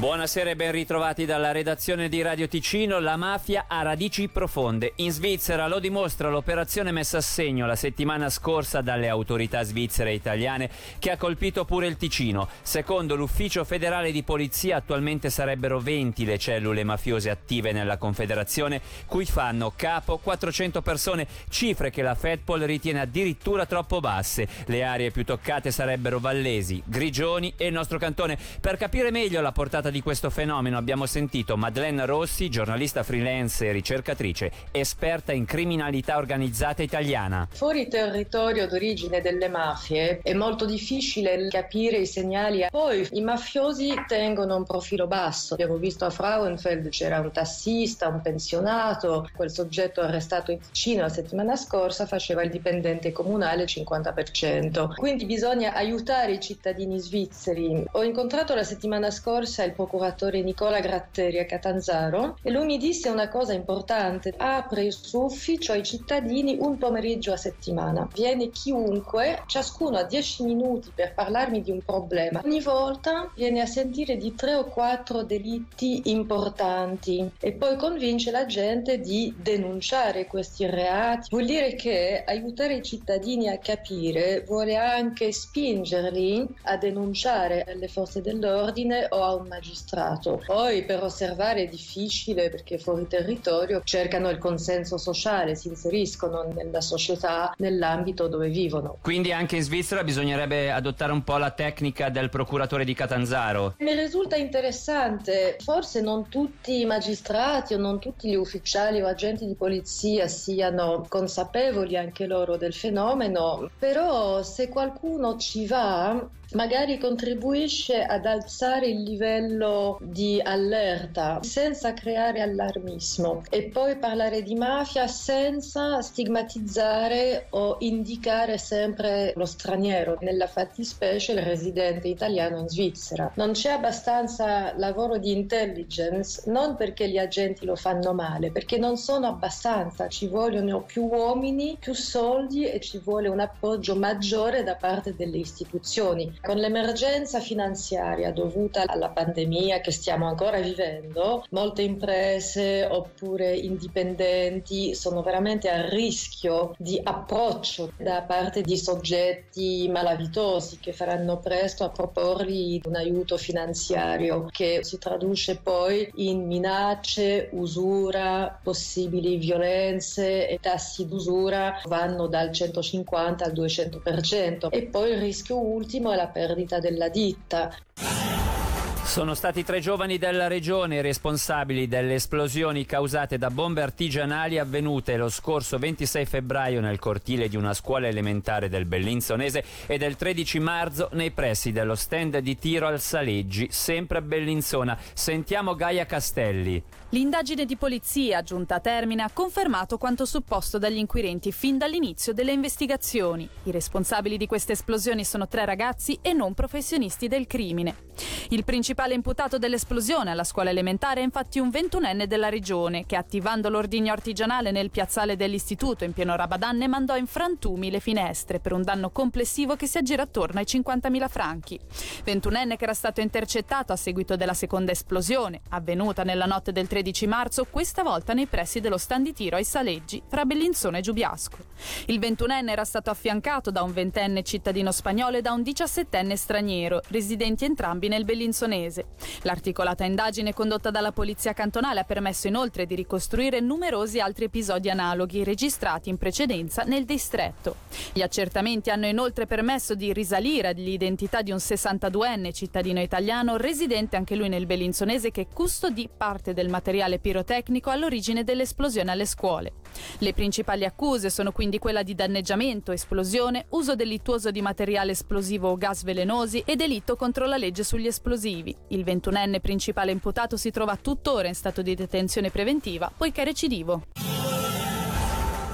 Buonasera e ben ritrovati dalla redazione di Radio Ticino. La mafia ha radici profonde. In Svizzera lo dimostra l'operazione messa a segno la settimana scorsa dalle autorità svizzere e italiane che ha colpito pure il Ticino. Secondo l'ufficio federale di polizia attualmente sarebbero 20 le cellule mafiose attive nella Confederazione cui fanno capo 400 persone, cifre che la Fedpol ritiene addirittura troppo basse. Le aree più toccate sarebbero Vallesi, Grigioni e il nostro cantone. Per capire meglio la portata di questo fenomeno abbiamo sentito Madeleine Rossi, giornalista freelance e ricercatrice, esperta in criminalità organizzata italiana. Fuori territorio d'origine delle mafie è molto difficile capire i segnali. Poi i mafiosi tengono un profilo basso. Abbiamo visto a Frauenfeld c'era un tassista, un pensionato, quel soggetto arrestato in Ticino la settimana scorsa faceva il dipendente comunale 50%. Quindi bisogna aiutare i cittadini svizzeri. Ho incontrato la settimana scorsa il procuratore Nicola Gratteri a Catanzaro e lui mi disse una cosa importante, apre il suo ufficio ai cittadini un pomeriggio a settimana, viene chiunque, ciascuno ha 10 minuti per parlarmi di un problema, ogni volta viene a sentire di tre o quattro delitti importanti e poi convince la gente di denunciare questi reati. Vuol dire che aiutare i cittadini a capire vuole anche spingerli a denunciare alle forze dell'ordine o a un magistrato magistrato. Poi per osservare è difficile perché fuori territorio cercano il consenso sociale, si inseriscono nella società, nell'ambito dove vivono. Quindi anche in Svizzera bisognerebbe adottare un po' la tecnica del procuratore di Catanzaro. Mi risulta interessante, forse non tutti i magistrati o non tutti gli ufficiali o agenti di polizia siano consapevoli anche loro del fenomeno, però se qualcuno ci va magari contribuisce ad alzare il livello di allerta senza creare allarmismo e poi parlare di mafia senza stigmatizzare o indicare sempre lo straniero, nella fattispecie il residente italiano in Svizzera. Non c'è abbastanza lavoro di intelligence, non perché gli agenti lo fanno male, perché non sono abbastanza, ci vogliono più uomini, più soldi e ci vuole un appoggio maggiore da parte delle istituzioni. Con l'emergenza finanziaria dovuta alla pandemia che stiamo ancora vivendo, molte imprese oppure indipendenti sono veramente a rischio di approccio da parte di soggetti malavitosi che faranno presto a proporgli un aiuto finanziario che si traduce poi in minacce, usura, possibili violenze e tassi d'usura vanno dal 150 al 200% e poi il rischio ultimo è la perdita della ditta. Sono stati tre giovani della regione responsabili delle esplosioni causate da bombe artigianali avvenute lo scorso 26 febbraio nel cortile di una scuola elementare del Bellinzonese e del 13 marzo nei pressi dello stand di tiro al Saleggi, sempre a Bellinzona. Sentiamo Gaia Castelli. L'indagine di polizia giunta a termine ha confermato quanto supposto dagli inquirenti fin dall'inizio delle investigazioni. I responsabili di queste esplosioni sono tre ragazzi e non professionisti del crimine. Il principale imputato dell'esplosione alla scuola elementare è infatti un ventunenne della regione che attivando l'ordigno artigianale nel piazzale dell'istituto in pieno Rabadan ne mandò in frantumi le finestre per un danno complessivo che si aggira attorno ai 50.000 franchi. Ventunenne che era stato intercettato a seguito della seconda esplosione, avvenuta nella notte del 13 marzo, questa volta nei pressi dello stand di tiro ai Saleggi fra Bellinzone e Giubiasco. Il ventunenne era stato affiancato da un ventenne cittadino spagnolo e da un diciassettenne straniero, residenti entrambi nel Bellinzonese. L'articolata indagine condotta dalla polizia cantonale ha permesso inoltre di ricostruire numerosi altri episodi analoghi registrati in precedenza nel distretto. Gli accertamenti hanno inoltre permesso di risalire all'identità di un 62enne cittadino italiano residente anche lui nel Bellinzonese che custodì parte del materiale pirotecnico all'origine dell'esplosione alle scuole. Le principali accuse sono quindi quella di danneggiamento, esplosione, uso delittuoso di materiale esplosivo o gas velenosi e delitto contro la legge sugli esplosivi. Il ventunenne principale imputato si trova tuttora in stato di detenzione preventiva poiché recidivo.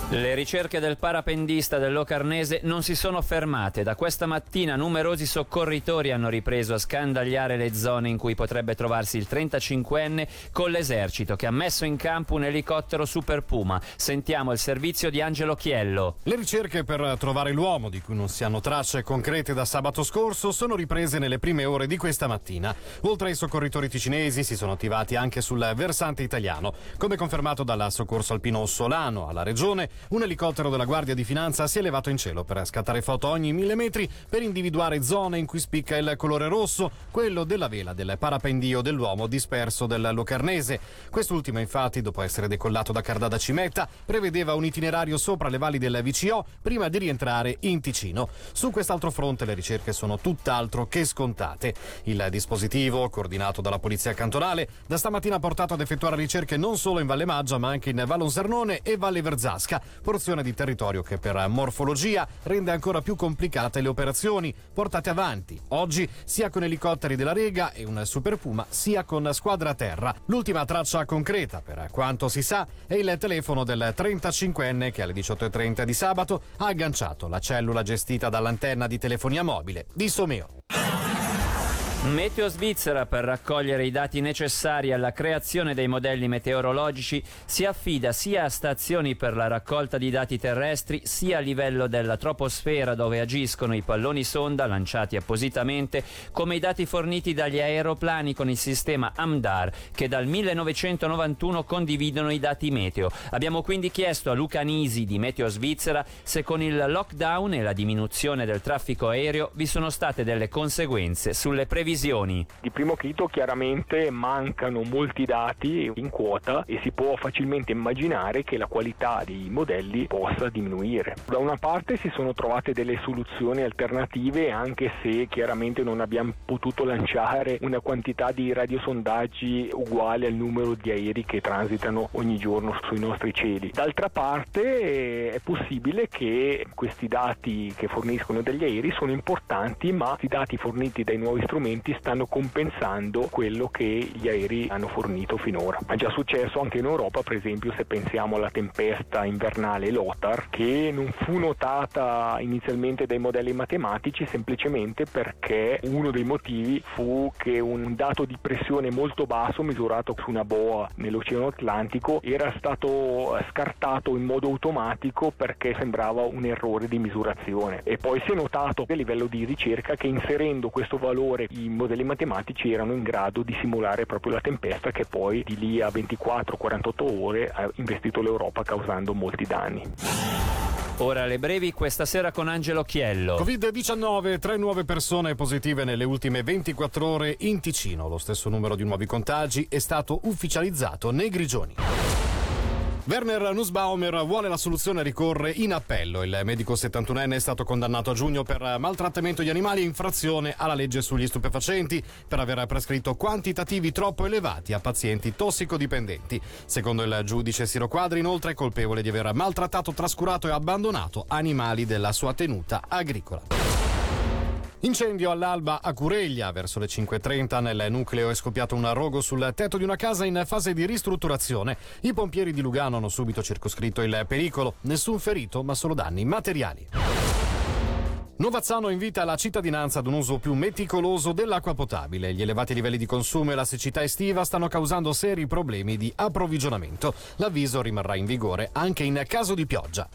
Le ricerche del parapendista del Locarnese non si sono fermate. Da questa mattina numerosi soccorritori hanno ripreso a scandagliare le zone in cui potrebbe trovarsi il 35enne con l'esercito che ha messo in campo un elicottero Super Puma. Sentiamo il servizio di Angelo Chiello. Le ricerche per trovare l'uomo, di cui non si hanno tracce concrete da sabato scorso, sono riprese nelle prime ore di questa mattina. Oltre ai soccorritori ticinesi si sono attivati anche sul versante italiano. Come confermato dal soccorso alpino Solano alla regione, un elicottero della Guardia di Finanza si è elevato in cielo per scattare foto ogni mille metri per individuare zone in cui spicca il colore rosso, quello della vela del parapendio dell'uomo disperso del Locarnese. Quest'ultimo, infatti, dopo essere decollato da Cardada Cimetta, prevedeva un itinerario sopra le valli del VCO prima di rientrare in Ticino. Su quest'altro fronte le ricerche sono tutt'altro che scontate. Il dispositivo, coordinato dalla Polizia Cantonale, da stamattina ha portato ad effettuare ricerche non solo in Valle Maggia, ma anche in Vallonsernone e Valle Verzasca porzione di territorio che per morfologia rende ancora più complicate le operazioni portate avanti oggi sia con elicotteri della Rega e un Super Puma sia con squadra terra. L'ultima traccia concreta, per quanto si sa, è il telefono del 35enne che alle 18.30 di sabato ha agganciato la cellula gestita dall'antenna di telefonia mobile di Someo. Meteo Svizzera, per raccogliere i dati necessari alla creazione dei modelli meteorologici, si affida sia a stazioni per la raccolta di dati terrestri, sia a livello della troposfera dove agiscono i palloni sonda lanciati appositamente, come i dati forniti dagli aeroplani con il sistema AMDAR, che dal 1991 condividono i dati meteo. Abbiamo quindi chiesto a Luca Nisi di Meteo Svizzera se con il lockdown e la diminuzione del traffico aereo vi sono state delle conseguenze sulle previsioni previsioni? Di primo acchito chiaramente mancano molti dati in quota e si può facilmente immaginare che la qualità dei modelli possa diminuire. Da una parte si sono trovate delle soluzioni alternative anche se chiaramente non abbiamo potuto lanciare una quantità di radiosondaggi uguale al numero di aerei che transitano ogni giorno sui nostri cieli. D'altra parte è possibile che questi dati che forniscono degli aerei sono importanti ma i dati forniti dai nuovi strumenti strumenti stanno compensando quello che gli aerei hanno fornito finora. È già successo anche in Europa, per esempio, se pensiamo alla tempesta invernale Lothar, che non fu notata inizialmente dai modelli matematici semplicemente perché uno dei motivi fu che un dato di pressione molto basso misurato su una boa nell'Oceano Atlantico era stato scartato in modo automatico perché sembrava un errore di misurazione e poi si è notato a livello di ricerca che inserendo questo valore in modelli matematici erano in grado di simulare proprio la tempesta che poi di lì a 24-48 ore ha investito l'Europa causando molti danni. Ora le brevi questa sera con Angelo Chiello. Covid-19, tre nuove persone positive nelle ultime 24 ore in Ticino. Lo stesso numero di nuovi contagi è stato ufficializzato nei Grigioni. Werner Nussbaumer vuole la soluzione e ricorre in appello. Il medico 71enne è stato condannato a giugno per maltrattamento di animali e infrazione alla legge sugli stupefacenti per aver prescritto quantitativi troppo elevati a pazienti tossicodipendenti. Secondo il giudice Siro Quadri, inoltre, è colpevole di aver maltrattato, trascurato e abbandonato animali della sua tenuta agricola. Incendio all'alba a Cureglia, verso le 5.30 nel nucleo è scoppiato un rogo sul tetto di una casa in fase di ristrutturazione. I pompieri di Lugano hanno subito circoscritto il pericolo, nessun ferito ma solo danni materiali. Novazzano invita la cittadinanza ad un uso più meticoloso dell'acqua potabile. Gli elevati livelli di consumo e la siccità estiva stanno causando seri problemi di approvvigionamento. L'avviso rimarrà in vigore anche in caso di pioggia.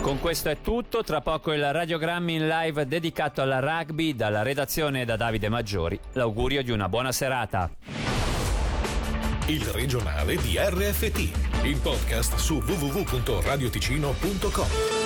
Con questo è tutto, tra poco il radiogrammi in live dedicato alla rugby dalla redazione da Davide Maggiori. L'augurio di una buona serata. Il regionale di RFT, il podcast su www.radioticino.com.